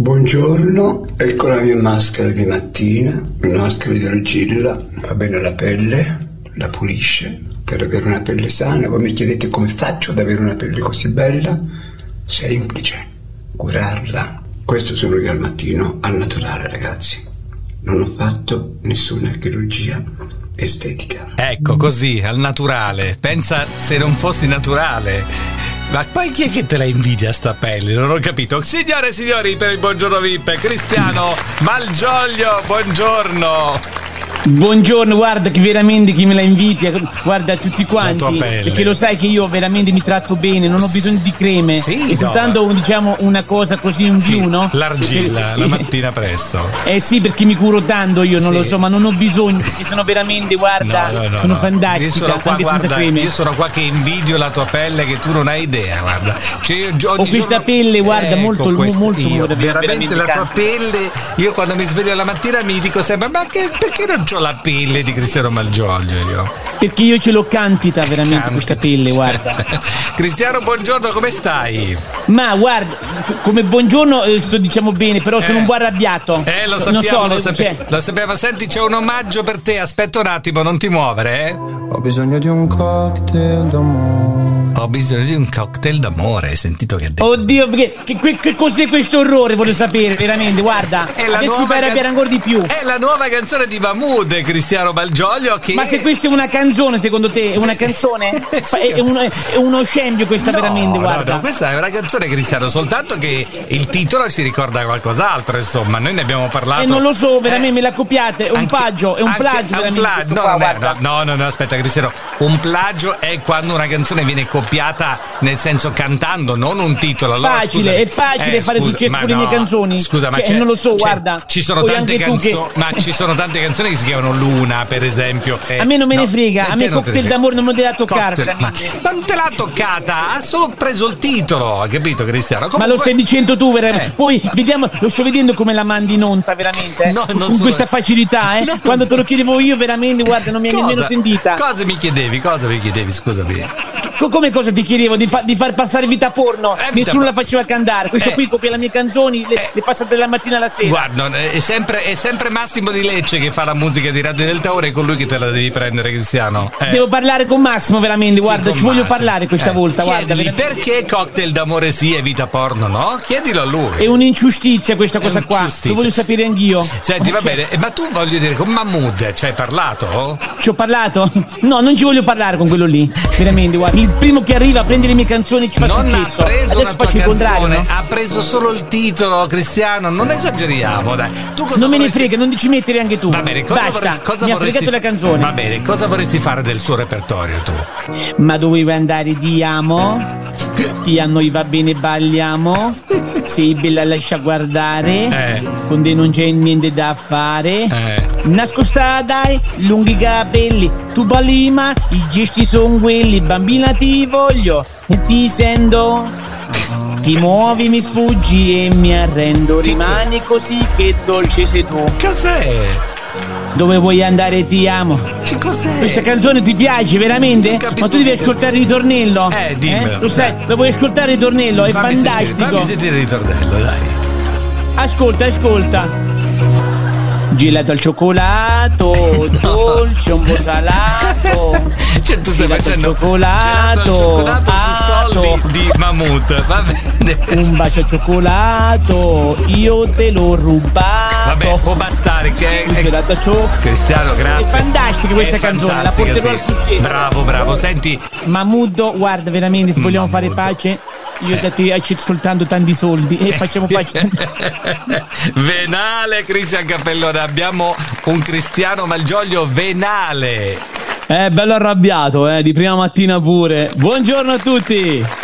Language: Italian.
Buongiorno, ecco la mia maschera di mattina, una maschera di argilla, fa bene la pelle, la pulisce per avere una pelle sana. Voi mi chiedete come faccio ad avere una pelle così bella? Semplice, curarla. Questo sono io al mattino, al naturale ragazzi. Non ho fatto nessuna chirurgia estetica. Ecco, così, al naturale. Pensa se non fossi naturale. Ma poi chi è che te la invidia sta pelle? Non ho capito. Signore e signori, per il buongiorno VIP, Cristiano Malgioglio, buongiorno. Buongiorno, guarda che veramente chi me la invidia, guarda tutti quanti, perché lo sai che io veramente mi tratto bene, non ho bisogno di creme, sì, è soltanto no. diciamo una cosa così in sì, più, no? L'argilla, perché, la mattina presto. Eh sì, perché mi curo tanto, io non sì. lo so, ma non ho bisogno, perché sono veramente, guarda, no, no, sono fantastica, io sono, qua, guarda, io sono qua che invidio la tua pelle che tu non hai idea, guarda. Cioè, io, ho questa giorno... pelle, guarda, ecco, molto, questa, molto, io, veramente, veramente la tua pelle, io quando mi sveglio la mattina mi dico sempre, ma che, perché non ho la pelle di Cristiano Malgioglio io. Perché io ce l'ho cantita veramente Cantita. questa pelle, guarda. Cristiano, buongiorno, come stai? Ma guarda, come buongiorno eh, sto diciamo bene, però sono eh. un po' arrabbiato. Eh, lo sappiamo, so, lo, sape- cioè... lo sappiamo. Senti, c'è un omaggio per te, aspetta un attimo, non ti muovere, eh. Ho bisogno di un cocktail d'amore. Ho bisogno di un cocktail d'amore, hai sentito che ha detto? Oddio, che, che, che cos'è questo orrore? Voglio sapere, veramente, guarda. È la fai arrabbiare ancora di più. È la nuova canzone di Mahmood, Cristiano Malgioglio che... Ma se questa è una canzone secondo te? È una canzone? è, un, è, uno scempio questa no, veramente, guarda. No, no, questa è una canzone Cristiano, soltanto che il titolo ci ricorda qualcos'altro, insomma, noi ne abbiamo parlato. E non lo so, veramente eh, me la copiate, è un anche, plagio, è un anche, plagio un plagio. No, qua, no, no, no, aspetta Cristiano, un plagio è quando una canzone viene copiata nel senso cantando, non un titolo. Allora, facile, scusami, è facile eh, fare successo con no, le mie canzoni. Scusa, ma cioè, non lo so, guarda. Ci sono tante canzoni, che... ma ci sono tante canzoni che si chiamano Luna, per esempio. Eh, a me non me ne frega, a me Cocktail d'amore non me la toccare. Ma non te l'ha toccata, ha solo preso il titolo, hai capito Cristiano? Comunque... Ma lo stai dicendo tu, veramente. Eh. Poi vediamo, lo sto vedendo come la mandi in onta, veramente. Eh? No, con sono... questa facilità, eh? No, Quando te lo chiedevo io, veramente, guarda, non mi hai nemmeno sentita. Cosa mi chiedevi? Cosa mi chiedevi? Scusami. Come cosa ti chiedevo? Di, fa- di far passare vita porno? Eh, Nessuno vita... la faceva cantare. Questo eh. qui copia le mie canzoni, le, eh. le passate dalla mattina alla sera. Guarda, è sempre, è sempre, Massimo di Lecce che fa la musica di Radio del Tauro e con lui che te la devi prendere, Cristiano. Eh. Devo parlare con Massimo, veramente. Guarda, sì, ci voglio parlare questa eh. volta. Guarda, perché cocktail d'amore sì e vita porno, no? Chiedilo a lui. È un'ingiustizia questa cosa qua. Lo voglio sapere anch'io. Senti, va cioè bene, ma tu voglio dire, con Mahmood ci hai parlato? Ci ho parlato? No, non ci voglio parlare con quello lì. Veramente, guarda. Il primo che arriva a prendere le mie canzoni ci fa non successo. ha preso Adesso faccio il contrario. No? Ha preso solo il titolo, Cristiano. Non esageriamo, dai. Tu cosa non vorresti... me ne frega, non ci mettere anche tu. Va bene, cosa, Basta, vorresti, cosa mi vorresti... ha la canzone. Va bene, cosa vorresti fare del suo repertorio tu? Ma dovevi andare di amo? Ti a noi va bene, balliamo. Sei bella, lascia guardare. Eh. Con te non c'è niente da fare. Eh. Nascosta dai, lunghi capelli. Tu balima, i gesti sono quelli. Bambina ti voglio e ti sento. Ti muovi, mi sfuggi e mi arrendo. Rimani così che dolce sei tu. Cos'è? Dove vuoi andare ti amo. Che cos'è? Questa canzone ti piace veramente? Ma tu devi ascoltare il ritornello. Eh, dimmelo. Eh? Lo sai, lo vuoi ascoltare il ritornello? È fammi fantastico. Sentire, fammi sentire il ritornello, dai. Ascolta, ascolta. Gelato al cioccolato, no. dolce, un po' salato. Cioè, tu stai gelato facendo al cioccolato, gelato al cioccolato su soldi di mammut. Va bene. Un bacio al cioccolato, io te l'ho rubato. Vabbè, può bastare che è, gelato al cioccolato. Cristiano, grazie. È fantastica questa è canzone, la porterò sì. al successo. Bravo, bravo. Senti, Mahmood, guarda, veramente, se vogliamo Mahmood. fare pace io da te accetto soltanto tanti soldi e facciamo pace. venale, Cristian Cappellone. Abbiamo un Cristiano Malgioglio venale. Eh, bello arrabbiato, eh, di prima mattina pure. Buongiorno a tutti.